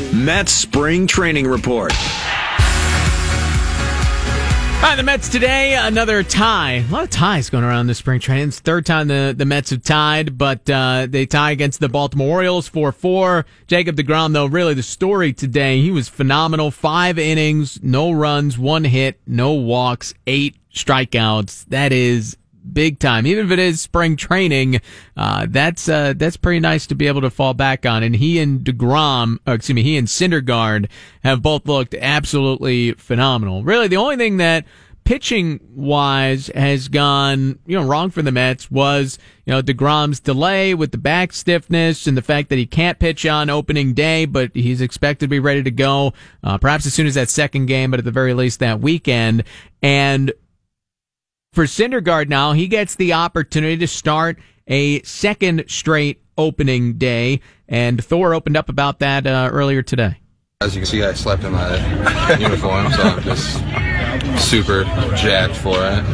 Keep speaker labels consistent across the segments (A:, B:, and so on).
A: one.
B: Mets Spring Training Report.
C: All right, the Mets today, another tie. A lot of ties going around this spring training. It's third time the, the Mets have tied, but uh, they tie against the Baltimore Orioles 4 4. Jacob DeGrom, though, really the story today. He was phenomenal. Five innings, no runs, one hit, no walks, eight strikeouts. That is big time. Even if it is spring training, uh, that's uh, that's pretty nice to be able to fall back on. And he and Degrom, or excuse me, he and Syndergaard have both looked absolutely phenomenal. Really, the only thing that pitching wise has gone you know wrong for the Mets was you know Degrom's delay with the back stiffness and the fact that he can't pitch on opening day, but he's expected to be ready to go uh, perhaps as soon as that second game, but at the very least that weekend. And for Syndergaard now, he gets the opportunity to start a second straight opening day, and Thor opened up about that uh, earlier today.
D: As you can see, I slept in my uniform, so I'm just super jacked for it.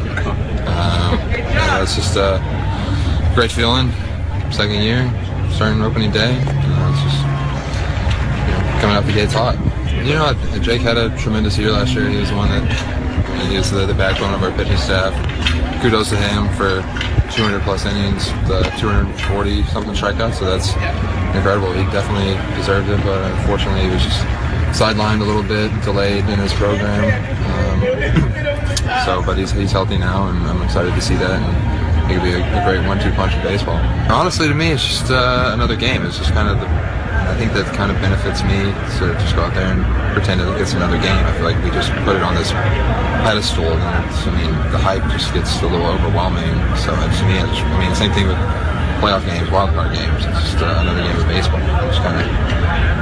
D: Um, yeah, it's just a great feeling. Second year, starting opening day. Uh, it's just you know, coming out the gates hot. You know, Jake had a tremendous year last year. He was the one that he is the, the backbone of our pitching staff. Kudos to him for 200 plus innings, the 240 something strikeouts. So that's incredible. He definitely deserved it, but unfortunately, he was just sidelined a little bit, delayed in his program. Um, so, but he's, he's healthy now, and I'm excited to see that. And it could be a, a great one-two punch in baseball. Honestly, to me, it's just uh, another game. It's just kind of the I think that kind of benefits me to just go out there and pretend it's another game. I feel like we just put it on this pedestal, and I mean, the hype just gets a little overwhelming. So to me, just, I mean, same thing with playoff games, wild card games. It's just uh, another game of baseball. You just kind of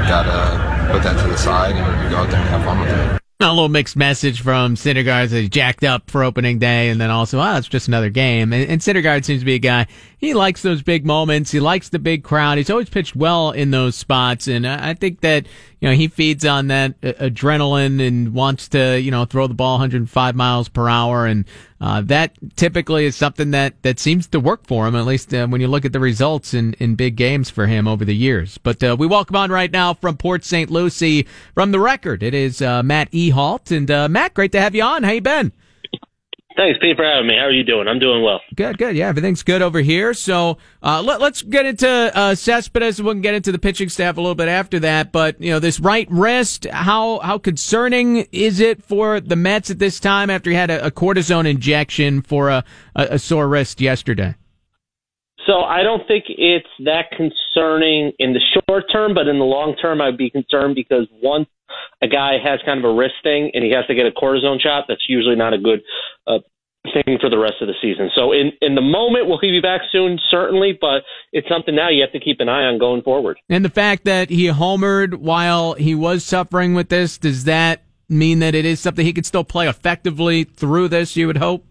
D: gotta put that to the side and go out there and have fun with it.
C: A little mixed message from Syndergaard that jacked up for opening day, and then also, oh, it's just another game. And, and Syndergaard seems to be a guy he likes those big moments. He likes the big crowd. He's always pitched well in those spots, and I think that you know he feeds on that adrenaline and wants to you know throw the ball 105 miles per hour, and uh, that typically is something that that seems to work for him. At least uh, when you look at the results in in big games for him over the years. But uh, we welcome on right now from Port St. Lucie from the record. It is uh, Matt Ehalt, and uh, Matt, great to have you on. How you been?
E: Thanks, Pete, for having me. How are you doing? I'm doing well.
C: Good, good. Yeah, everything's good over here. So uh, let, us get into uh, Cespedes. We can get into the pitching staff a little bit after that. But you know, this right wrist, how how concerning is it for the Mets at this time after he had a, a cortisone injection for a, a, a sore wrist yesterday?
E: So I don't think it's that concerning in the short term, but in the long term, I'd be concerned because once a guy has kind of a wrist thing and he has to get a cortisone shot, that's usually not a good uh, thing for the rest of the season. So in in the moment, will he be back soon? Certainly, but it's something now you have to keep an eye on going forward.
C: And the fact that he homered while he was suffering with this, does that mean that it is something he could still play effectively through this? You would hope.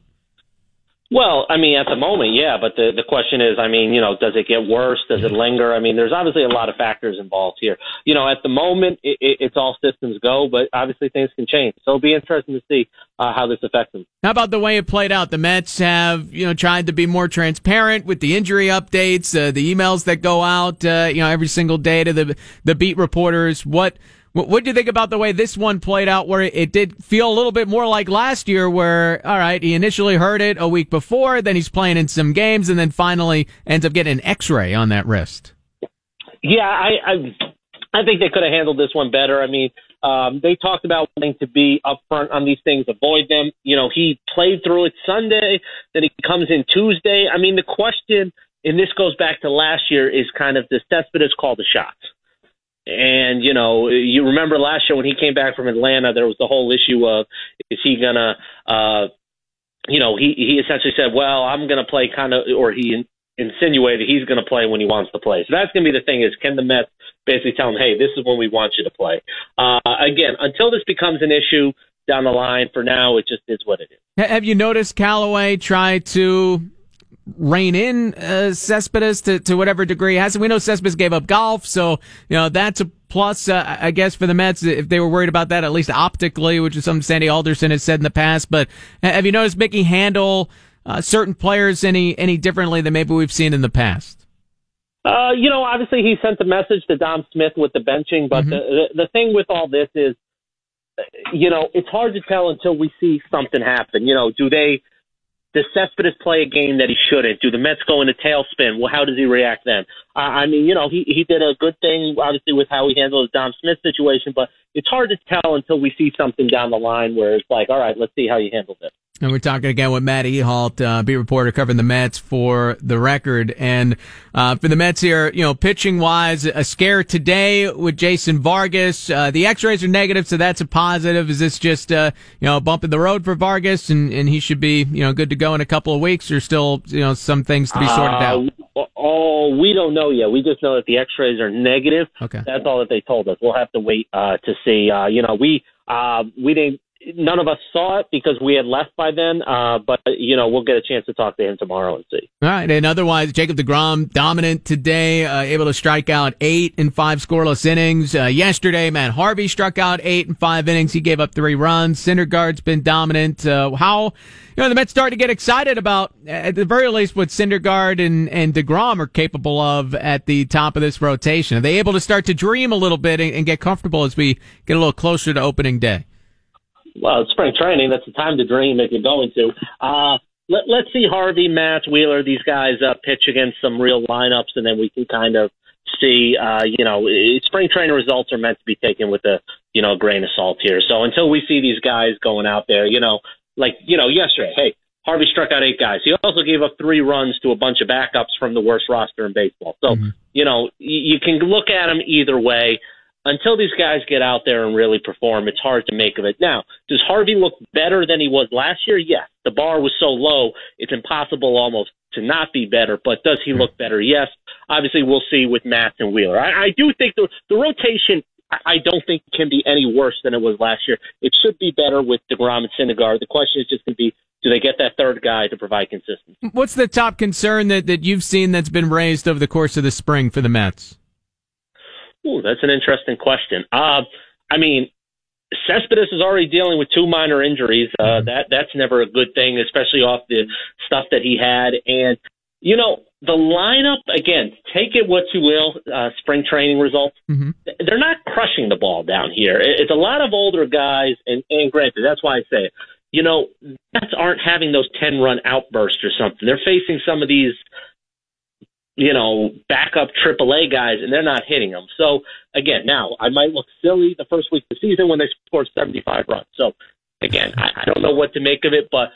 E: Well, I mean, at the moment, yeah, but the the question is, I mean, you know, does it get worse? Does it linger? I mean, there's obviously a lot of factors involved here. You know, at the moment, it, it, it's all systems go, but obviously things can change. So it'll be interesting to see uh, how this affects them.
C: How about the way it played out? The Mets have, you know, tried to be more transparent with the injury updates, uh, the emails that go out, uh, you know, every single day to the the beat reporters. What what do you think about the way this one played out, where it did feel a little bit more like last year, where all right, he initially heard it a week before, then he's playing in some games, and then finally ends up getting an X-ray on that wrist.
E: Yeah, I I, I think they could have handled this one better. I mean, um, they talked about wanting to be upfront on these things, avoid them. You know, he played through it Sunday, then he comes in Tuesday. I mean, the question, and this goes back to last year, is kind of the Cespedes call the shots. And you know, you remember last year when he came back from Atlanta, there was the whole issue of is he gonna, uh, you know, he he essentially said, well, I'm gonna play kind of, or he insinuated he's gonna play when he wants to play. So that's gonna be the thing is, can the Mets basically tell him, hey, this is when we want you to play? Uh, again, until this becomes an issue down the line, for now, it just is what it is.
C: Have you noticed Callaway try to rein in uh, Cespedes to, to whatever degree has. We know Cespedes gave up golf, so you know that's a plus, uh, I guess, for the Mets if they were worried about that, at least optically, which is something Sandy Alderson has said in the past. But have you noticed Mickey handle uh, certain players any any differently than maybe we've seen in the past?
E: Uh, you know, obviously he sent a message to Dom Smith with the benching, but mm-hmm. the, the the thing with all this is, you know, it's hard to tell until we see something happen. You know, do they does Cespedes play a game that he shouldn't? Do the Mets go in into tailspin? Well, how does he react then? Uh, I mean, you know, he he did a good thing, obviously, with how he handled the Dom Smith situation, but it's hard to tell until we see something down the line where it's like, all right, let's see how you handle this.
C: And we're talking again with Matt Ehalt, uh, beat reporter covering the Mets for the record. And uh, for the Mets here, you know, pitching wise, a scare today with Jason Vargas. Uh, the X-rays are negative, so that's a positive. Is this just uh, you know a bump in the road for Vargas, and, and he should be you know good to go in a couple of weeks, or still you know some things to be sorted out?
E: Uh, oh, we don't know yet. We just know that the X-rays are negative.
C: Okay,
E: that's all that they told us. We'll have to wait uh, to see. you know, we we didn't none of us saw it because we had left by then. Uh, but you know, we'll get a chance to talk to him tomorrow and see.
C: All right, and otherwise, Jacob Degrom dominant today, uh, able to strike out eight in five scoreless innings. Uh, yesterday, Matt Harvey struck out eight in five innings. He gave up three runs. Syndergaard's been dominant. Uh, how? You know, the Mets start to get excited about, at the very least, what Syndergaard and, and DeGrom are capable of at the top of this rotation. Are they able to start to dream a little bit and, and get comfortable as we get a little closer to opening day?
E: Well, spring training. That's the time to dream if you're going to. Uh, let, let's see Harvey, Matz, Wheeler, these guys uh, pitch against some real lineups, and then we can kind of see. Uh, you know, spring training results are meant to be taken with a you know grain of salt here. So until we see these guys going out there, you know, like you know yesterday, hey. Harvey struck out eight guys. He also gave up three runs to a bunch of backups from the worst roster in baseball. So, mm-hmm. you know, you can look at him either way until these guys get out there and really perform, it's hard to make of it. Now, does Harvey look better than he was last year? Yes. The bar was so low, it's impossible almost to not be better. But does he look better? Yes. Obviously, we'll see with Matz and Wheeler. I, I do think the the rotation. I don't think can be any worse than it was last year. It should be better with Degrom and Syndergaard. The question is just going to be do they get that third guy to provide consistency?
C: What's the top concern that, that you've seen that's been raised over the course of the spring for the Mets?
E: Ooh, that's an interesting question. Uh, I mean, Cespedes is already dealing with two minor injuries. Uh, mm-hmm. that that's never a good thing, especially off the stuff that he had. And you know, the lineup again. Take it what you will. Uh, spring training results. Mm-hmm. They're not crushing the ball down here. It's a lot of older guys, and, and granted, that's why I say it. You know, Mets aren't having those ten run outbursts or something. They're facing some of these you know, backup AAA guys, and they're not hitting them. So again, now I might look silly the first week of the season when they scored 75 runs. So again, I, I don't know what to make of it, but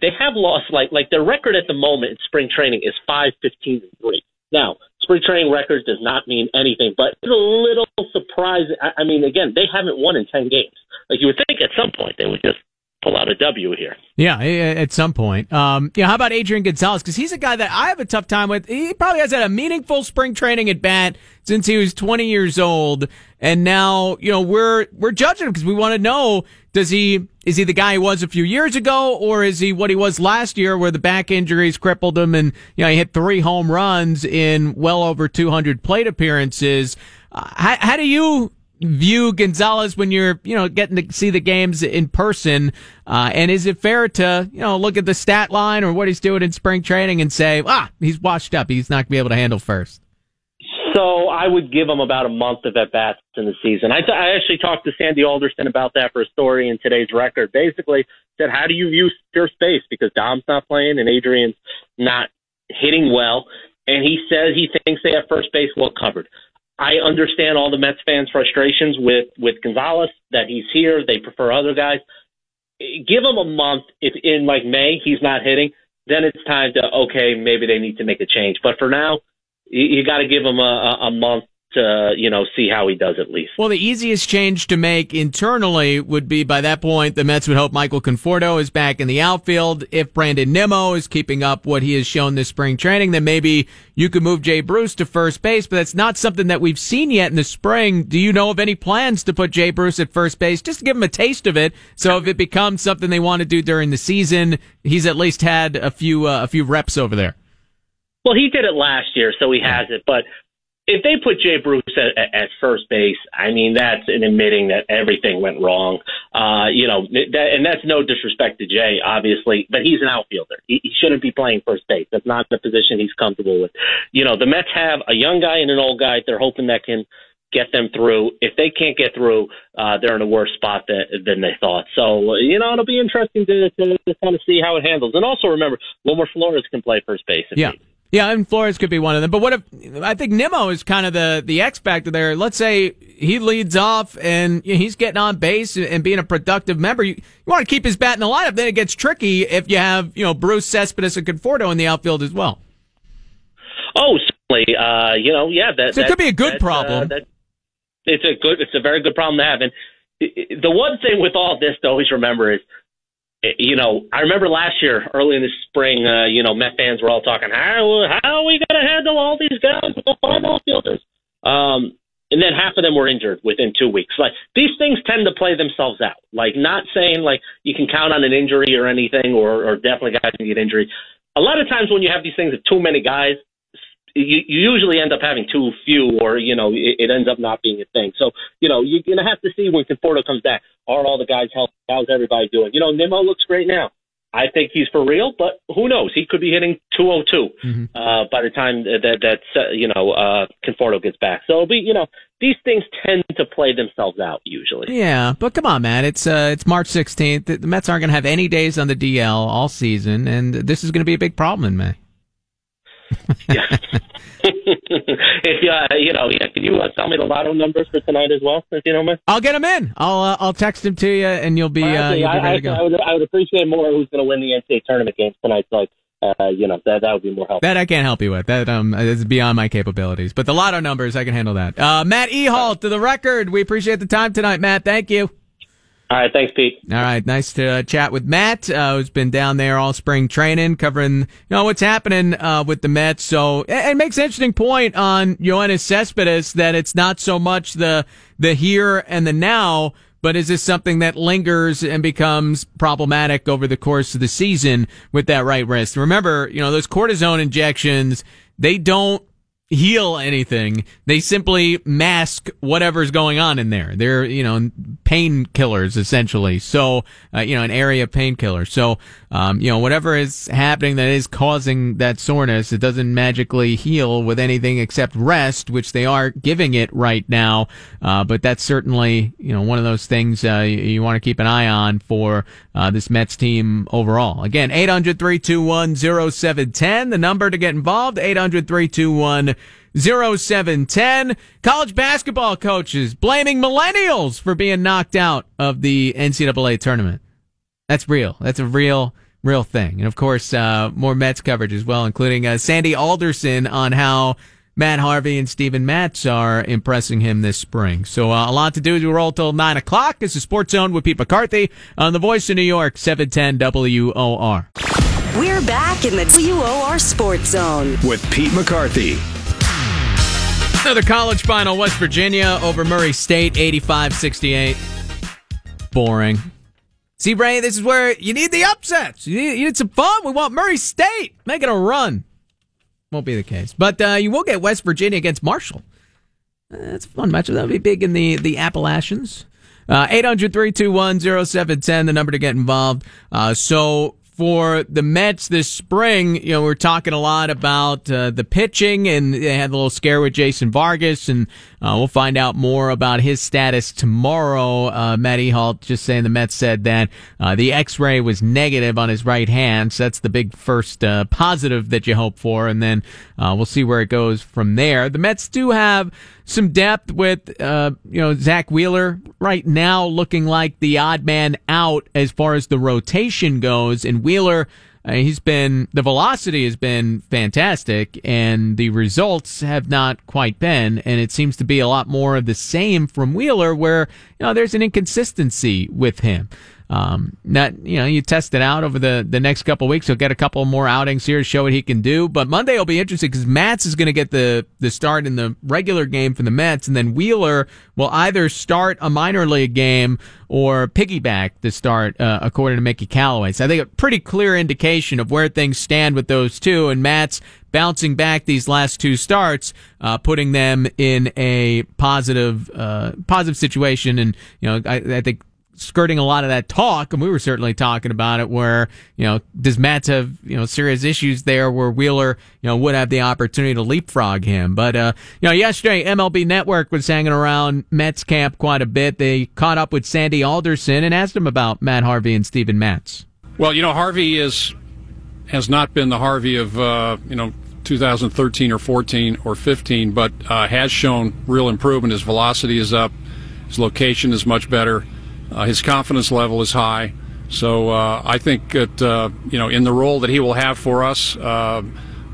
E: they have lost like like their record at the moment in spring training is five fifteen and three. Now, spring training records does not mean anything, but it's a little surprising. I, I mean, again, they haven't won in ten games. Like you would think at some point they would just pull out a W here.
C: Yeah, at some point. Um, yeah, how about Adrian Gonzalez? Because he's a guy that I have a tough time with. He probably has had a meaningful spring training at bat since he was 20 years old, and now you know we're we're judging him because we want to know does he is he the guy he was a few years ago, or is he what he was last year, where the back injuries crippled him, and you know he hit three home runs in well over 200 plate appearances. Uh, how, how do you view Gonzalez when you're, you know, getting to see the games in person? Uh, and is it fair to, you know, look at the stat line or what he's doing in spring training and say, ah, he's washed up. He's not going to be able to handle first.
E: So I would give him about a month of at bats in the season. I, actually talked to Sandy Alderson about that for a story in today's record. Basically, said, how do you view your space? because Dom's not playing and Adrian's not hitting well, and he says he thinks they have first base well covered. I understand all the Mets fans' frustrations with with Gonzalez that he's here. They prefer other guys. Give him a month. If in like May he's not hitting, then it's time to okay, maybe they need to make a change. But for now, you, you got to give him a, a month to you know see how he does at least.
C: Well, the easiest change to make internally would be by that point the Mets would hope Michael Conforto is back in the outfield. If Brandon Nimmo is keeping up what he has shown this spring training, then maybe you could move Jay Bruce to first base. But that's not something that we've seen yet in the spring. Do you know of any plans to put Jay Bruce at first base just to give him a taste of it? So if it becomes something they want to do during the season, he's at least had a few uh, a few reps over there.
E: Well, he did it last year, so he has it. But if they put Jay Bruce at, at first base, I mean that's an admitting that everything went wrong. Uh, you know, that, and that's no disrespect to Jay, obviously, but he's an outfielder. He, he shouldn't be playing first base. That's not the position he's comfortable with. You know, the Mets have a young guy and an old guy. They're hoping that can get them through. If they can't get through, uh, they're in a worse spot than, than they thought. So, you know, it'll be interesting to, to, to kind of see how it handles. And also remember, Wilmer Flores can play first base.
C: Yeah. Need. Yeah, and Flores could be one of them. But what if I think Nimmo is kind of the the X factor there? Let's say he leads off and he's getting on base and being a productive member. You, you want to keep his bat in the lineup. Then it gets tricky if you have you know Bruce Cespedes and Conforto in the outfield as well.
E: Oh, certainly. Uh, you know, yeah, that,
C: so
E: that
C: it could be a good
E: that,
C: problem.
E: Uh, that, it's a good, it's a very good problem to have. And the one thing with all this to always remember is you know, I remember last year, early in the spring, uh, you know, Met fans were all talking, how how are we going to handle all these guys with the farm outfielders? Um, and then half of them were injured within two weeks. Like these things tend to play themselves out. Like not saying like you can count on an injury or anything, or, or definitely guys can get injury. A lot of times when you have these things with too many guys, you, you usually end up having too few, or you know, it, it ends up not being a thing. So you know, you're gonna have to see when Conforto comes back. Are all the guys healthy? How's everybody doing? You know, Nimmo looks great now. I think he's for real, but who knows? He could be hitting 202 mm-hmm. uh, by the time that that uh, you know uh, Conforto gets back. So it'll be you know these things tend to play themselves out usually.
C: Yeah, but come on, man! It's uh, it's March 16th. The Mets aren't going to have any days on the DL all season, and this is going to be a big problem in May
E: yeah. if you, uh, you know, yeah, can you uh, tell me the lotto numbers for tonight as well, if you don't mind?
C: I'll get them in. I'll uh, I'll text them to you, and you'll be, uh, you'll be ready
E: I,
C: to go.
E: I would, I would appreciate more who's going to win the NCAA tournament games tonight. So, like, uh, you know, that that would be more helpful.
C: That I can't help you with. That um is beyond my capabilities. But the lotto numbers, I can handle that. Uh, Matt Ehalt to the record. We appreciate the time tonight, Matt. Thank you.
E: All right, thanks, Pete.
C: All right, nice to uh, chat with Matt, uh, who's been down there all spring training, covering you know what's happening uh, with the Mets. So it, makes an interesting point on Yoenis Cespedes that it's not so much the the here and the now, but is this something that lingers and becomes problematic over the course of the season with that right wrist? Remember, you know those cortisone injections, they don't heal anything. They simply mask whatever's going on in there. They're, you know, painkillers essentially. So, uh, you know, an area painkiller. So, um, you know, whatever is happening that is causing that soreness, it doesn't magically heal with anything except rest, which they are giving it right now. Uh, but that's certainly, you know, one of those things, uh, you, you want to keep an eye on for, uh, this Mets team overall. Again, 800 321 0710, the number to get involved, 800 321 0710. College basketball coaches blaming millennials for being knocked out of the NCAA tournament. That's real. That's a real, real thing. And of course, uh, more Mets coverage as well, including uh, Sandy Alderson on how Matt Harvey and Steven Matz are impressing him this spring. So uh, a lot to do as we roll till 9 o'clock. It's the Sports Zone with Pete McCarthy on the Voice of New York, 710 WOR.
A: We're back in the WOR Sports Zone
B: with Pete McCarthy.
C: Another college final, West Virginia over Murray State, 85-68. Boring. See, Ray, this is where you need the upsets. You need, you need some fun. We want Murray State making a run. Won't be the case. But uh, you will get West Virginia against Marshall. Uh, that's a fun matchup. That'll be big in the, the Appalachians. Uh, 800 321 0710, the number to get involved. Uh, so for the Mets this spring, you know, we're talking a lot about uh, the pitching, and they had a little scare with Jason Vargas, and uh, we'll find out more about his status tomorrow. Uh, Matt Ehalt just saying the Mets said that uh, the X-ray was negative on his right hand, so that's the big first uh, positive that you hope for, and then uh, we'll see where it goes from there. The Mets do have some depth with, uh, you know, Zack Wheeler right now looking like the odd man out as far as the rotation goes. And Wheeler, uh, he's been, the velocity has been fantastic and the results have not quite been. And it seems to be a lot more of the same from Wheeler where, you know, there's an inconsistency with him. Um, not you know you test it out over the the next couple weeks. He'll get a couple more outings here to show what he can do. But Monday will be interesting because Matz is going to get the the start in the regular game for the Mets, and then Wheeler will either start a minor league game or piggyback the start, uh, according to Mickey Callaway. So I think a pretty clear indication of where things stand with those two. And Matz bouncing back these last two starts, uh, putting them in a positive, uh, positive situation. And, you know, I, I think skirting a lot of that talk, and we were certainly talking about it. Where you know, does Matz have you know serious issues there where Wheeler you know would have the opportunity to leapfrog him? But uh, you know, yesterday MLB Network was hanging around Mets camp quite a bit. They caught up with Sandy Alderson and asked him about Matt Harvey and Steven Matz.
F: Well, you know, Harvey is has not been the Harvey of uh, you know 2013 or 14 or 15, but uh, has shown real improvement. His velocity is up. His location is much better. Uh, his confidence level is high. So uh, I think that uh, you know in the role that he will have for us, uh,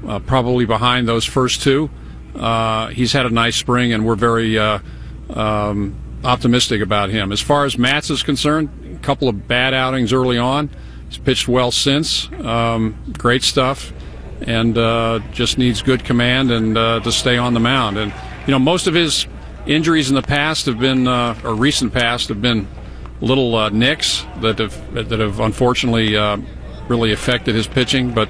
F: uh, probably behind those first two, uh, he's had a nice spring, and we're very um, optimistic about him. As far as Matz is concerned, a couple of bad outings early on. He's pitched well since. Um, great stuff, and just needs good command and to stay on the mound. And you know most of his injuries in the past have been, or recent past, have been little uh, nicks that have that have unfortunately uh, really affected his pitching. But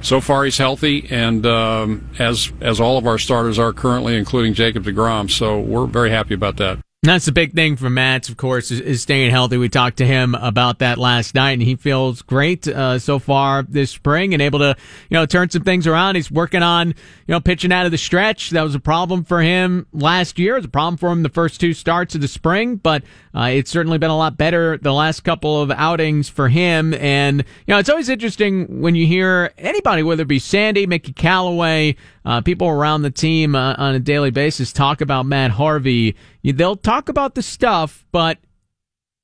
F: so far he's healthy, and um, as as all of our starters are currently, including Jacob Degrom. So we're very happy about that.
C: That's the big thing for Matz, of course, is, is, staying healthy. We talked to him about that last night, and he feels great uh, so far this spring and able to, you know, turn some things around. He's working on, you know, pitching out of the stretch. That was a problem for him last year. It was a problem for him the first two starts of the spring, but uh, it's certainly been a lot better the last couple of outings for him. And, you know, it's always interesting when you hear anybody, whether it be Sandy, Mickey Callaway, uh, people around the team uh, on a daily basis talk about Matt Harvey. They'll talk about the stuff, but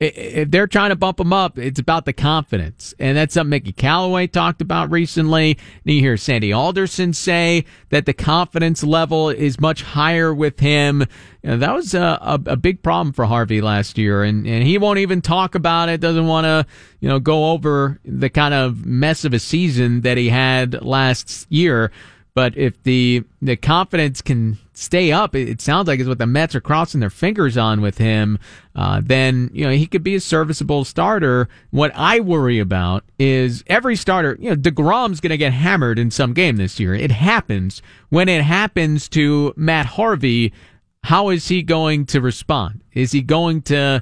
C: if they're trying to bump him up, it's about the confidence. And that's something Mickey Callaway talked about recently. And you hear Sandy Alderson say that the confidence level is much higher with him. You know, that was a, a, a, big problem for Harvey last year. And, and he won't even talk about it, doesn't want to, you know, go over the kind of mess of a season that he had last year. But if the the confidence can stay up, it, sounds like is what the Mets are crossing their fingers on with him. Uh, then you know he could be a serviceable starter. What I worry about is every starter. You know, Degrom's going to get hammered in some game this year. It happens. When it happens to Matt Harvey, how is he going to respond? Is he going to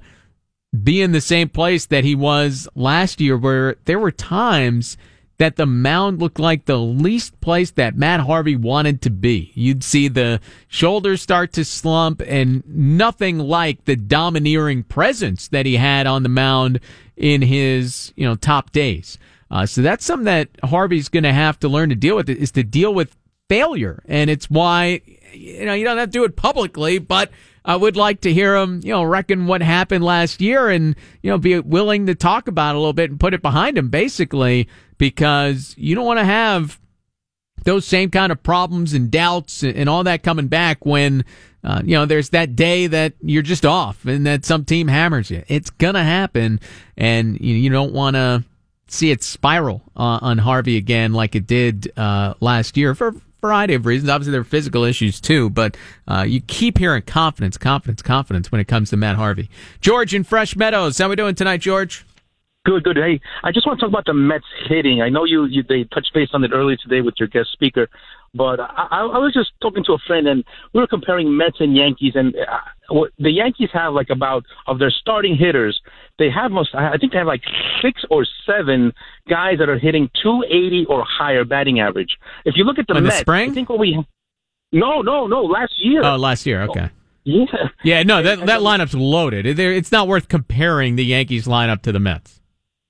C: be in the same place that he was last year, where there were times that the mound looked like the least place that Matt Harvey wanted to be. You'd see the shoulders start to slump and nothing like the domineering presence that he had on the mound in his, you know, top days. Uh, so that's something that Harvey's going to have to learn to deal with is to deal with failure. And it's why, you know, you don't have to do it publicly, but I would like to hear him, you know, reckon what happened last year and, you know, be willing to talk about it a little bit and put it behind him, basically because you don't want to have those same kind of problems and doubts and all that coming back when uh, you know there's that day that you're just off and that some team hammers you. It's gonna happen, and you, don't want to see it spiral uh, on Harvey again like it did uh, last year for variety of reasons. Obviously, there are physical issues too, but uh, you keep hearing confidence, confidence, confidence when it comes to Matt Harvey. George in Fresh Meadows, how we doing tonight, George?
G: Good, good. Hey, I just want to talk about the Mets hitting. I know you, you they touched base on it earlier today with your guest speaker, but I, I was just talking to a friend and we were comparing Mets and Yankees, and uh, the Yankees have like about of their starting hitters, they have most. I think they have like six or seven guys that are hitting 280 or higher batting average. If you look at the
C: In
G: Mets,
C: the spring?
G: I think what we no, no, no, last year.
C: Oh, last year. Okay.
G: Yeah.
C: Yeah. No, that that lineup's loaded. It's not worth comparing the Yankees lineup to the Mets.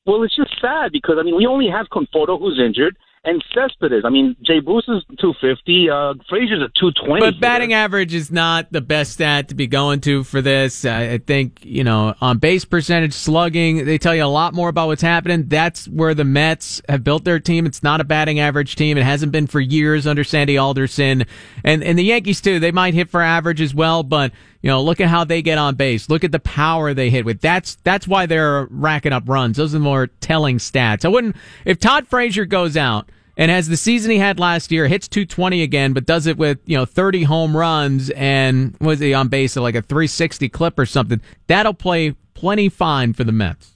G: Well, it's just sad because I mean we only have Conforto who's injured and Cespedes. I mean Jay Bruce is two fifty, uh, Frazier's a two twenty.
C: But batting average is not the best stat to be going to for this. I think you know on base percentage, slugging, they tell you a lot more about what's happening. That's where the Mets have built their team. It's not a batting average team. It hasn't been for years under Sandy Alderson, and and the Yankees too. They might hit for average as well, but You know, look at how they get on base. Look at the power they hit with. That's that's why they're racking up runs. Those are the more telling stats. I wouldn't if Todd Frazier goes out and has the season he had last year, hits 220 again, but does it with, you know, 30 home runs and was he on base at like a 360 clip or something, that'll play plenty fine for the Mets.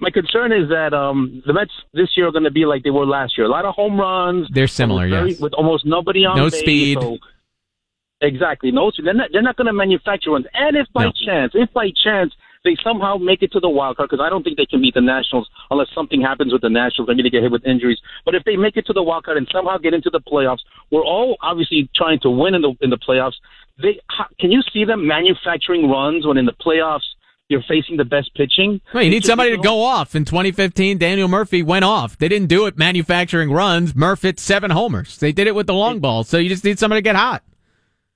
G: My concern is that um, the Mets this year are going to be like they were last year. A lot of home runs.
C: They're similar,
G: very,
C: yes.
G: With almost nobody on
C: No
G: base,
C: speed.
G: so- exactly. No, they're not. They're not going to manufacture ones. And if by
C: No.
G: chance, if by chance they somehow make it to the wild card, because I don't think they can beat the Nationals unless something happens with the Nationals. They get hit with injuries. But if they make it to the wild card and somehow get into the playoffs, we're all obviously trying to win in the in the playoffs. They can you see them manufacturing runs when in the playoffs you're facing the best pitching?
C: Well, you need somebody to go off. In 2015, Daniel Murphy went off. They didn't do it manufacturing runs. Murphy hit seven homers. They did it with the long ball. So you just need somebody to get hot.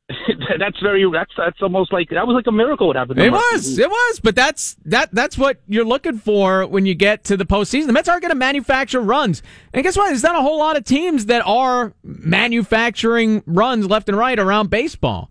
G: that's very that's that's almost like that was like a miracle what happened.
C: It was, it was, but that's that that's what you're looking for when you get to the postseason. The Mets aren't going to manufacture runs, and guess what? There's not a whole lot of teams that are manufacturing runs left and right around baseball.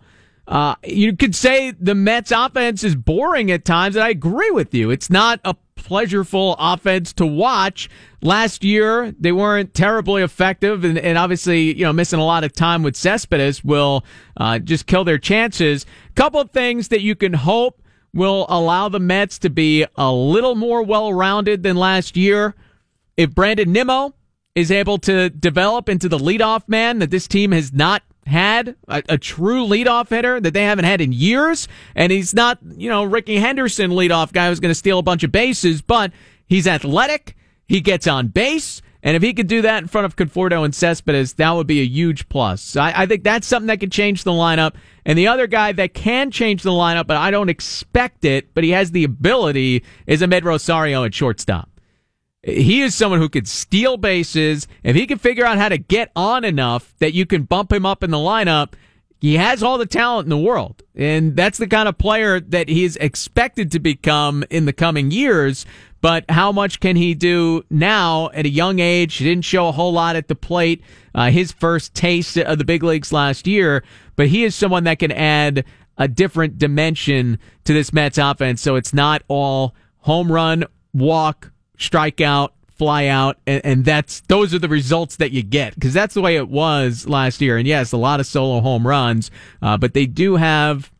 C: Uh, you could say the Mets offense is boring at times, and I agree with you. It's not a pleasurable offense to watch. Last year, they weren't terribly effective, and, and obviously, you know, missing a lot of time with Cespedes will uh, just kill their chances. A Couple of things that you can hope will allow the Mets to be a little more well-rounded than last year. If Brandon Nimmo is able to develop into the leadoff man that this team has not had a, a true leadoff hitter that they haven't had in years, and he's not, you know, Rickey Henderson leadoff guy who's going to steal a bunch of bases, but he's athletic, he gets on base, and if he could do that in front of Conforto and Cespedes, that would be a huge plus. So I, I think that's something that could change the lineup. And the other guy that can change the lineup, but I don't expect it, but he has the ability, is Amed Rosario at shortstop. He is someone who could steal bases. If he can figure out how to get on enough that you can bump him up in the lineup, he has all the talent in the world. And that's the kind of player that he is expected to become in the coming years. But how much can he do now at a young age? He didn't show a whole lot at the plate. Uh, his first taste of the big leagues last year, but he is someone that can add a different dimension to this Mets offense. So it's not all home run, walk, strikeout, fly out, and, and that's those are the results that you get because that's the way it was last year. And yes, a lot of solo home runs, uh, but they do have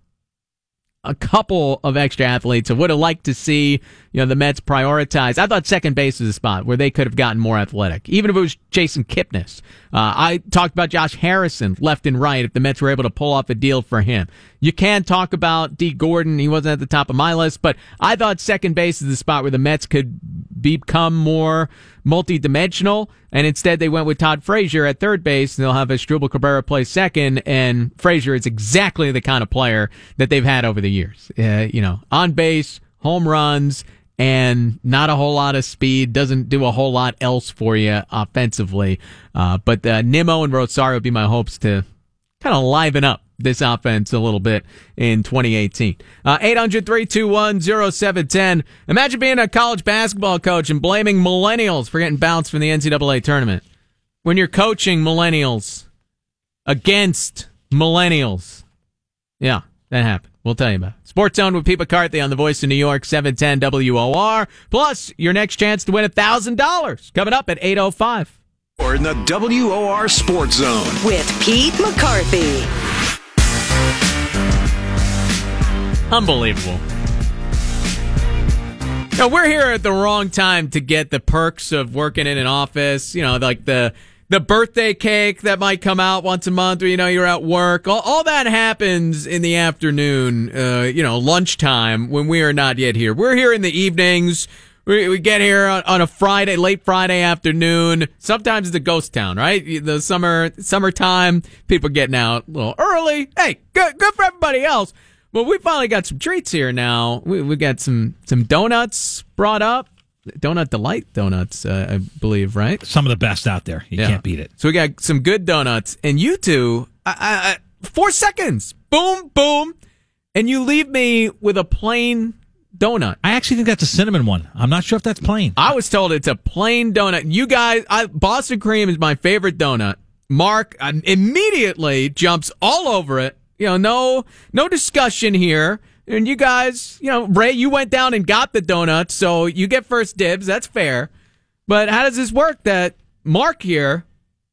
C: a couple of extra athletes. I would have liked to see, you know, the Mets prioritize. I thought second base was a spot where they could have gotten more athletic, even if it was Jason Kipnis. Uh, I talked about Josh Harrison left and right if the Mets were able to pull off a deal for him. You can talk about Dee Gordon. He wasn't at the top of my list, but I thought second base is the spot where the Mets could become more multi-dimensional, and instead they went with Todd Frazier at third base, and they'll have Asdrubal Cabrera play second, and Frazier is exactly the kind of player that they've had over the years. Uh, you know, on base, home runs, and not a whole lot of speed. Doesn't do a whole lot else for you offensively. Uh, but uh, Nimmo and Rosario would be my hopes to kind of liven up this offense a little bit in 2018. Uh, 800 321 0710. Imagine being a college basketball coach and blaming millennials for getting bounced from the NCAA tournament. When you're coaching millennials against millennials. Yeah, that happened. We'll tell you about it. Sports Zone with Pete McCarthy on the Voice of New York, 710 WOR. Plus, your next chance to win $1,000 coming up at 805.
B: Or in the WOR Sports Zone.
A: With Pete McCarthy.
C: Unbelievable. Now, we're here at the wrong time to get the perks of working in an office. You know, like the the birthday cake that might come out once a month, or you know, you're at work. All, all that happens in the afternoon. Uh, you know, lunchtime when we are not yet here. We're here in the evenings. We, we get here on, on a Friday, late Friday afternoon. Sometimes it's a ghost town, right? The summer summertime, people getting out a little early. Hey, good good for everybody else. Well, we finally got some treats here now. We, we got some some donuts brought up. Donut Delight donuts, uh, I believe, right?
H: Some of the best out there. You
C: Yeah.
H: can't beat it.
C: So we got some good donuts, and you two, I, I, four seconds, boom, boom, and you leave me with a plain donut.
H: I actually think that's a cinnamon one. I'm not sure if that's plain.
C: I was told it's a plain donut. You guys, I, Boston cream is my favorite donut. Mark um, immediately jumps all over it. You know, no no discussion here. And you guys, you know, Ray, you went down and got the donuts, so you get first dibs. That's fair. But how does this work? That Mark here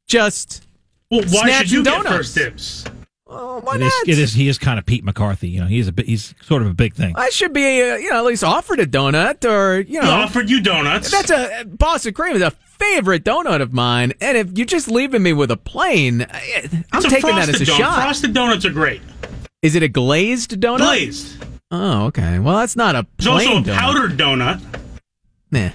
C: just
I: Well, why should you
C: snatching
I: get first dibs?
C: Oh, why
H: It
C: not?
H: is, it is. He is kind of Pete McCarthy. You know, he's a. He's sort of a big thing.
C: I should be, uh, you know, at least offered a donut, or you know,
I: He offered you donuts.
C: That's a Boston cream is a favorite donut of mine, and if you're just leaving me with a plain, I- I'm
I: It's a
C: taking that as a
I: donut.
C: shot.
I: Frosted donuts are great.
C: Is it a glazed donut?
I: Glazed.
C: Oh, okay. Well, that's not a plain
I: also a
C: donut.
I: powdered donut.
C: Nah.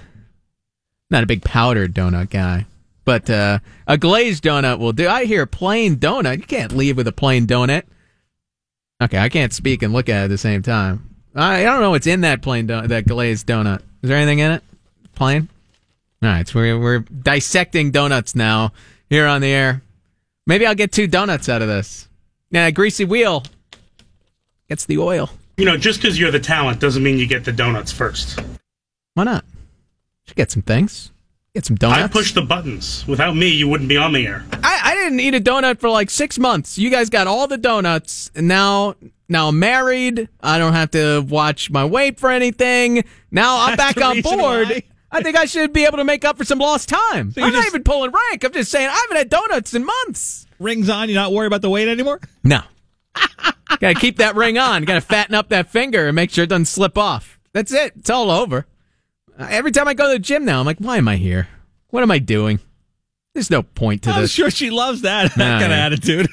C: Not a big powdered donut guy. But uh, a glazed donut will do. I hear plain donut. You can't leave with a plain donut. Okay, I can't speak and look at it at the same time. I, I don't know what's in that plain donut, that glazed donut. Is there anything in it? Plain? All right, so we're, we're dissecting donuts now here on the air. Maybe I'll get two donuts out of this. Yeah, greasy wheel gets the oil.
I: You know, just because you're the talent doesn't mean you get the donuts first.
C: Why not? Should get some things. Get some donuts.
I: I push the buttons. Without me, you wouldn't be on the air.
C: I, I didn't eat a donut for like six months. You guys got all the donuts, and now now I'm married. I don't have to watch my weight for anything. Now I'm
H: That's
C: back on board.
H: why.
C: I think I should be able to make up for some lost time.
H: you
C: I'm not even pulling rank. I'm just saying I haven't had donuts in months.
H: Rings on. You not worry about the weight anymore.
C: No. Got to keep that ring on. Got to fatten up that finger and make sure it doesn't slip off. That's it. It's all over. Uh, Every time I go to the gym now, I'm like, why am I here? What am I doing? There's no point to this.
H: I'm sure she loves that. That
C: Nah,
H: kind of
C: yeah.
H: attitude.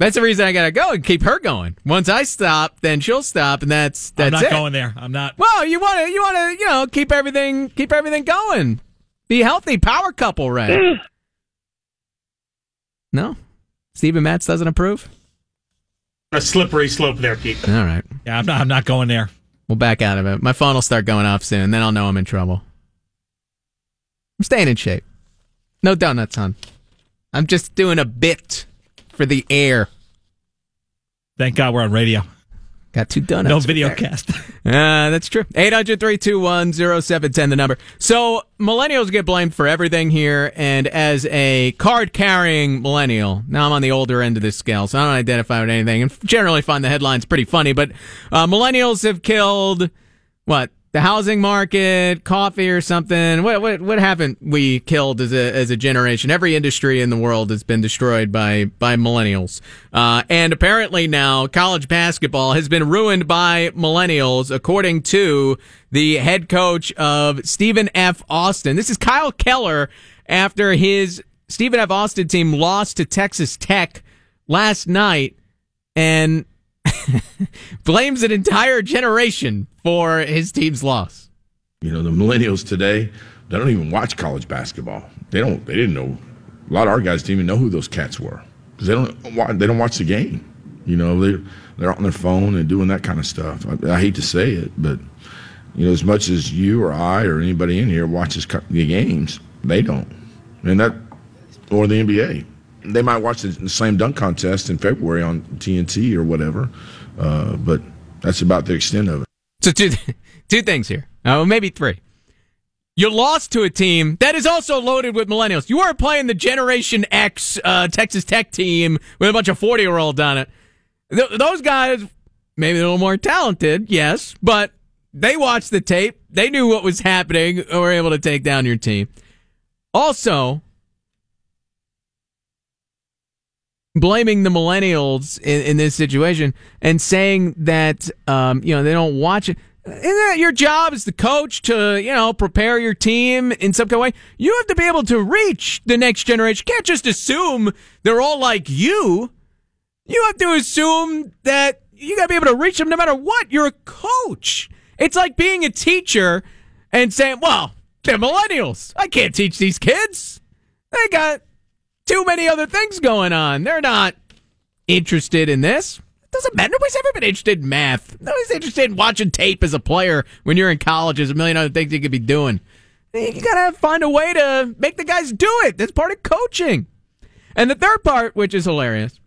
C: That's the reason I gotta go and keep her going. Once I stop, then she'll stop, and that's that's.
H: I'm not
C: it.
H: going there. I'm not.
C: Well, you want to you want to you know keep everything keep everything going. Be healthy, power couple, Ray. no, Steven Matz doesn't approve.
I: A slippery slope there, Pete.
C: All right,
H: Yeah, I'm not. I'm not going there.
C: we'll back out of it. My phone will start going off soon, then I'll know I'm in trouble. I'm staying in shape. No donuts, hon. I'm just doing a bit for the air.
H: Thank God we're on radio.
C: Got two donuts.
H: No video cast.
C: Uh, that's true. 800 321 0710, the number. So, millennials get blamed for everything here. And as a card carrying millennial, now I'm on the older end of this scale, so I don't identify with anything and generally find the headlines pretty funny. But uh, millennials have killed, what? The housing market, coffee or something. What what what haven't we killed as a as a generation? Every industry in the world has been destroyed by by millennials. Uh, and apparently now college basketball has been ruined by millennials, according to the head coach of Stephen F. Austin. This is Kyle Keller after his Stephen F. Austin team lost to Texas Tech last night, and blames an entire generation for his team's loss.
J: You know, the millennials today, they don't even watch college basketball. They don't. They didn't know. A lot of our guys didn't even know who those cats were because they don't. They don't watch the game. You know, they they're on their phone and doing that kind of stuff. I, I hate to say it, but you know, as much as you or I or anybody in here watches the games, they don't. And that, or the NBA, they might watch the, slam dunk contest in February on TNT or whatever, uh, but that's about the extent of it.
C: So two two things here. Oh, maybe three. You lost to a team that is also loaded with millennials. You weren't playing the Generation X uh, Texas Tech team with a bunch of forty year olds on it. Th- those guys, maybe a little more talented, yes, but they watched the tape. They knew what was happening. And were able to take down your team. Also, blaming the millennials in, in this situation and saying that um, you know they don't watch it. Isn't that your job as the coach to you know prepare your team in some kind of way? You have to be able to reach the next generation. You can't just assume they're all like you. You have to assume that you got to be able to reach them no matter what. You're a coach. It's like being a teacher and saying, "Well, they're millennials. I can't teach these kids. They got too many other things going on. They're not interested in this. It doesn't matter. Nobody's ever been interested in math. Nobody's interested in watching tape as a player when you're in college. There's a million other things you could be doing. You gotta find a way to make the guys do it. That's part of coaching. And the third part, which is hilarious,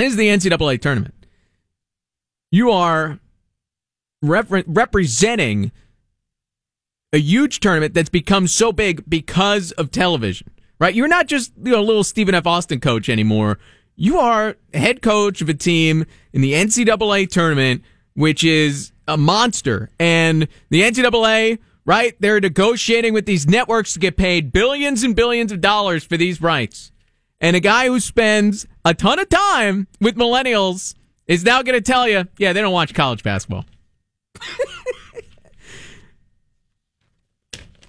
C: is the NCAA tournament. You are repre- representing a huge tournament that's become so big because of television, right? You're not just you know a little Stephen F. Austin coach anymore. you are head coach of a team in the NCAA tournament, which is a monster. And the NCAA, right, they're negotiating with these networks to get paid billions and billions of dollars for these rights. And a guy who spends a ton of time with millennials is now going to tell you, yeah, they don't watch college basketball.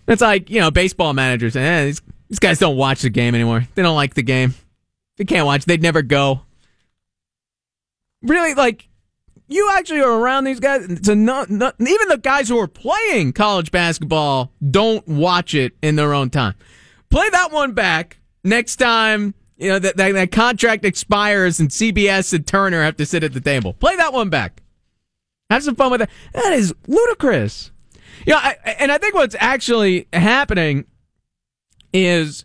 C: it's like, you know, baseball managers. Eh, these, these guys don't watch the game anymore. They don't like the game. They can't watch. They'd never go. Really, like, you actually are around these guys. Not, not, even the guys who are playing college basketball don't watch it in their own time. Play that one back next time you know that, that, that contract expires and CBS and Turner have to sit at the table. Play that one back. Have some fun with that. That is ludicrous. Yeah, you know, and I think what's actually happening is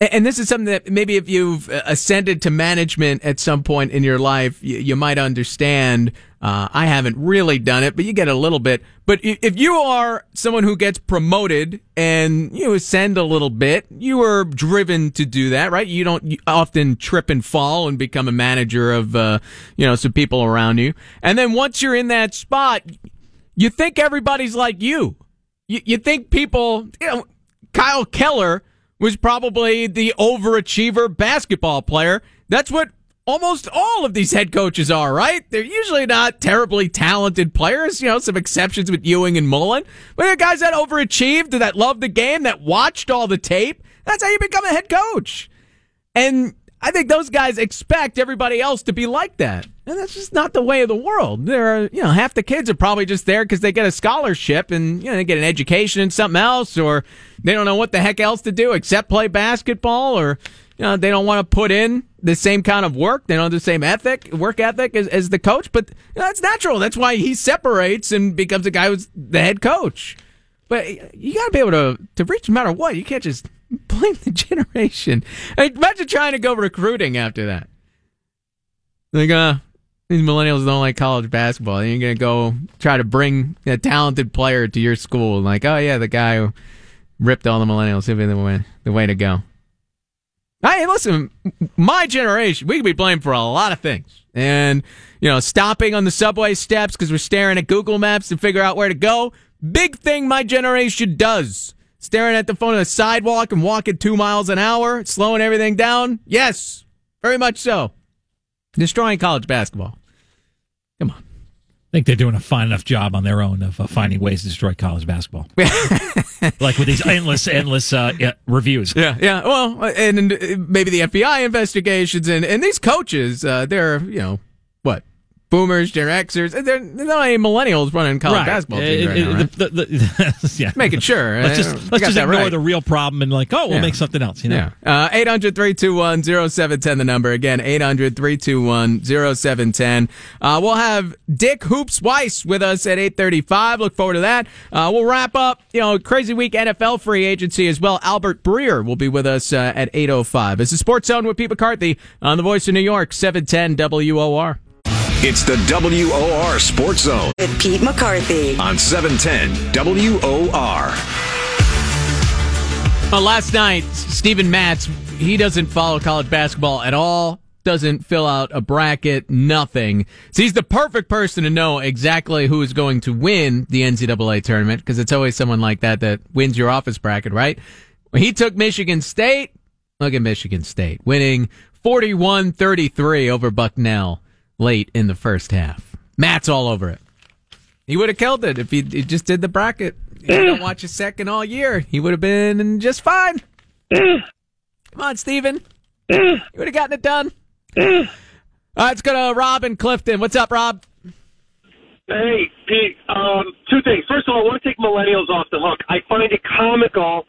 C: and this is something that maybe if you've ascended to management at some point in your life, you, you might understand. Uh, I haven't really done it, but you get a little bit. But if you are someone who gets promoted and you ascend a little bit, you are driven to do that, right? You don't often trip and fall and become a manager of, uh, you know, some people around you. And then once you're in that spot, you think everybody's like you. You, you think people, you know, Kyle Keller was probably the overachiever basketball player. That's what almost all of these head coaches are, right? They're usually not terribly talented players, you know, some exceptions with Ewing and Mullin. But the guys that overachieved, that loved the game, that watched all the tape, that's how you become a head coach. And I think those guys expect everybody else to be like that. And that's just not the way of the world. There are, you know, half the kids are probably just there because they get a scholarship and, you know, they get an education in something else or they don't know what the heck else to do except play basketball or, you know, they don't want to put in the same kind of work. They don't have the same ethic, work ethic as, as the coach, but you know, that's natural. That's why he separates and becomes a guy who's the head coach. But you got to be able to, to reach no matter what. You can't just blame the generation. Imagine trying to go recruiting after that. Like, uh, these millennials don't like college basketball. You're gonna go try to bring a talented player to your school. Like, oh yeah, the guy who ripped all the millennials. He'll be the way, the way to go. Hey, listen, my generation, we could be blamed for a lot of things. And, you know, stopping on the subway steps because we're staring at Google Maps to figure out where to go. Big thing my generation does staring at the phone on the sidewalk and walking two miles an hour, slowing everything down? Yes, very much so. Destroying college basketball. Come on.
H: I think they're doing a fine enough job on their own of uh, finding ways to destroy college basketball. like with these endless, endless uh, yeah, reviews.
C: Yeah, yeah. Well, and, and, maybe the FBI investigations and, and these coaches, uh, they're, you know, boomers, Gen Xers. They're, they're not any millennials running college right. basketball teams right now, right? The, the, the, yeah. Making sure.
H: Let's just, let's just ignore the real problem and like, oh, we'll yeah. make something else. You know?
C: Yeah. Uh, 800 321 0710, the number. Again, 800 321 0710. Uh, we'll have Dick Hoops Weiss with us at 835. Look forward to that. Uh, we'll wrap up, you know, crazy week NFL free agency as well. Albert Breer will be with us uh, at 805. It's the Sports Zone with Pete McCarthy on the Voice of New York, 710 WOR.
B: It's the WOR Sports Zone.
A: With Pete McCarthy.
B: On 710 WOR.
C: Well, last night, Steven Matz, he doesn't follow college basketball at all, doesn't fill out a bracket, nothing. So he's the perfect person to know exactly who is going to win the NCAA tournament, because it's always someone like that that wins your office bracket, right? When he took Michigan State, look at Michigan State, winning 41 33 over Bucknell late in the first half. Matz all over it. He would have killed it if he, he just did the bracket. He didn't eh. watch a second all year. He would have been just fine. Eh. Come on, Steven. Eh. You would have gotten it done. All right, let's go to Rob in Clifton. What's up, Rob?
K: Hey, Pete. Um, two things. First of all, I want to take millennials off the hook. I find it comical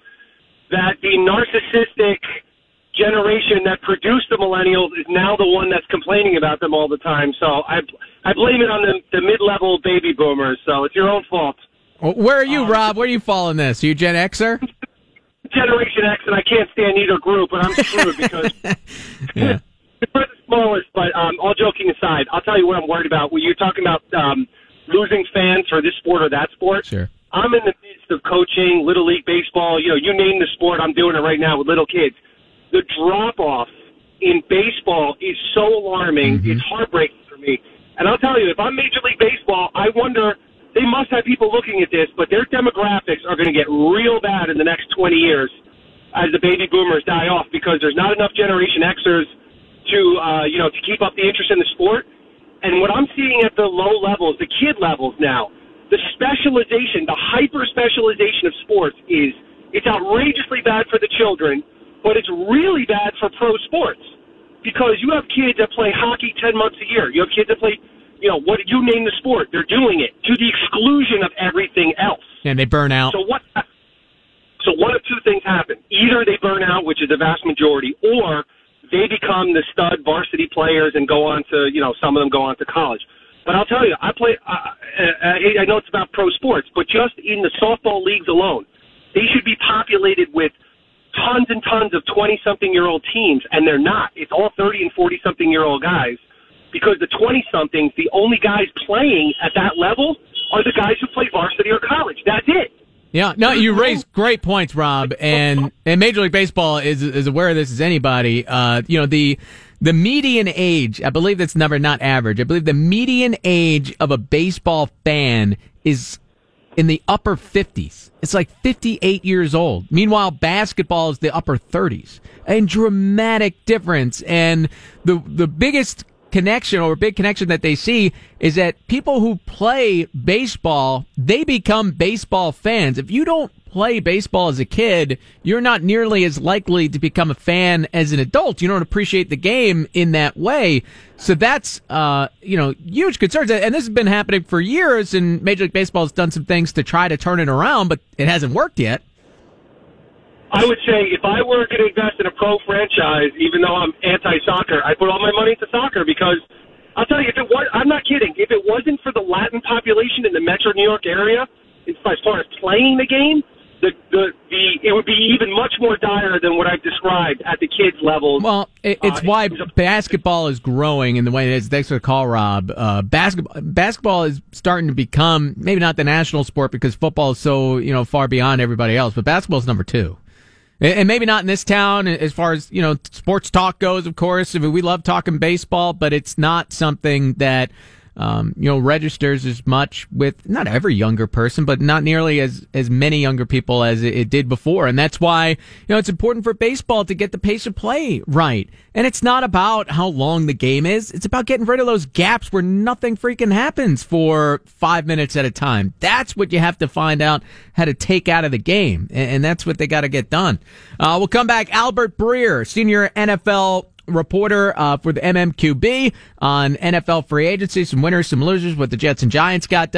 K: that the narcissistic – generation that produced the millennials is now the one that's complaining about them all the time. So I I blame it on the, the mid level baby boomers. So it's your own fault.
C: Where are you, um, Rob? Where do you fall in this? Are you Gen Xer?
K: Generation X, and I can't stand either group, but I'm screwed because yeah. we're the smallest. But um, all joking aside, I'll tell you what I'm worried about. When you're talking about um, losing fans for this sport or that sport,
C: sure.
K: I'm in the midst of coaching little league baseball. You know, you name the sport, I'm doing it right now with little kids the drop off in baseball is so alarming.
C: Mm-hmm.
K: It's heartbreaking for me. And I'll tell you, if I'm Major League Baseball, I wonder they must have people looking at this, but their demographics are going to get real bad in the next 20 years as the baby boomers die off because there's not enough Generation Xers to uh, you know to keep up the interest in the sport. And what I'm seeing at the low levels, the kid levels now, the specialization, the hyper specialization of sports is it's outrageously bad for the children, but it's really bad for pro sports because you have kids that play hockey 10 months a year. You have kids that play, you know, what you name the sport, they're doing it to the exclusion of everything else.
C: And they burn out.
K: So what? So one of two things happen: either they burn out, which is the vast majority, or they become the stud varsity players and go on to, you know, some of them go on to college. But I'll tell you, I play. Uh, uh, I know it's about pro sports, but just in the softball leagues alone, they should be populated with tons and tons of twenty-something-year-old teams, and they're not. It's all thirty and forty-something-year-old guys because the twenty-somethings, the only guys playing at that level are the guys who play varsity or college. That's it.
C: Yeah, no, you raise great points, Rob, and and Major League Baseball is is aware of this as anybody. Uh, you know the the median age, I believe that's number not average. I believe the median age of a baseball fan is in the upper 50s. It's like 58 years old. Meanwhile, basketball is the upper 30s. A dramatic difference. And the the biggest connection or big connection that they see is that people who play baseball, they become baseball fans. If you don't play baseball as a kid, you're not nearly as likely to become a fan as an adult. You don't appreciate the game in that way. So that's, uh, you know, huge concerns. And this has been happening for years and Major League Baseball has done some things to try to turn it around, but it hasn't worked yet.
K: I would say if I were going to invest in a pro franchise, even though I'm anti-soccer, I put all my money into soccer because I'll tell you, if it was, I'm not kidding. If it wasn't for the Latin population in the Metro New York area, as far as playing the game, the, the the it would be even much more dire than what I've described at the kids level.
C: Well, it, it's
K: Uh,
C: why basketball is growing in the way it is. Thanks for the call, Rob. Uh, basketball basketball is starting to become maybe not the national sport because football is so you know far beyond everybody else, but basketball is number two. And and maybe not in this town as far as, you know, sports talk goes, of course. I mean, we love talking baseball, but it's not something that, um, you know, registers as much with not every younger person, but not nearly as, as many younger people as it, it did before. And that's why, you know, it's important for baseball to get the pace of play right. And it's not about how long the game is. It's about getting rid of those gaps where nothing freaking happens for five minutes at a time. That's what you have to find out how to take out of the game. And, and that's what they got to get done. Uh, we'll come back. Albert Breer, senior NFL reporter uh, for the MMQB on NFL free agency, some winners, some losers, what the Jets and Giants got.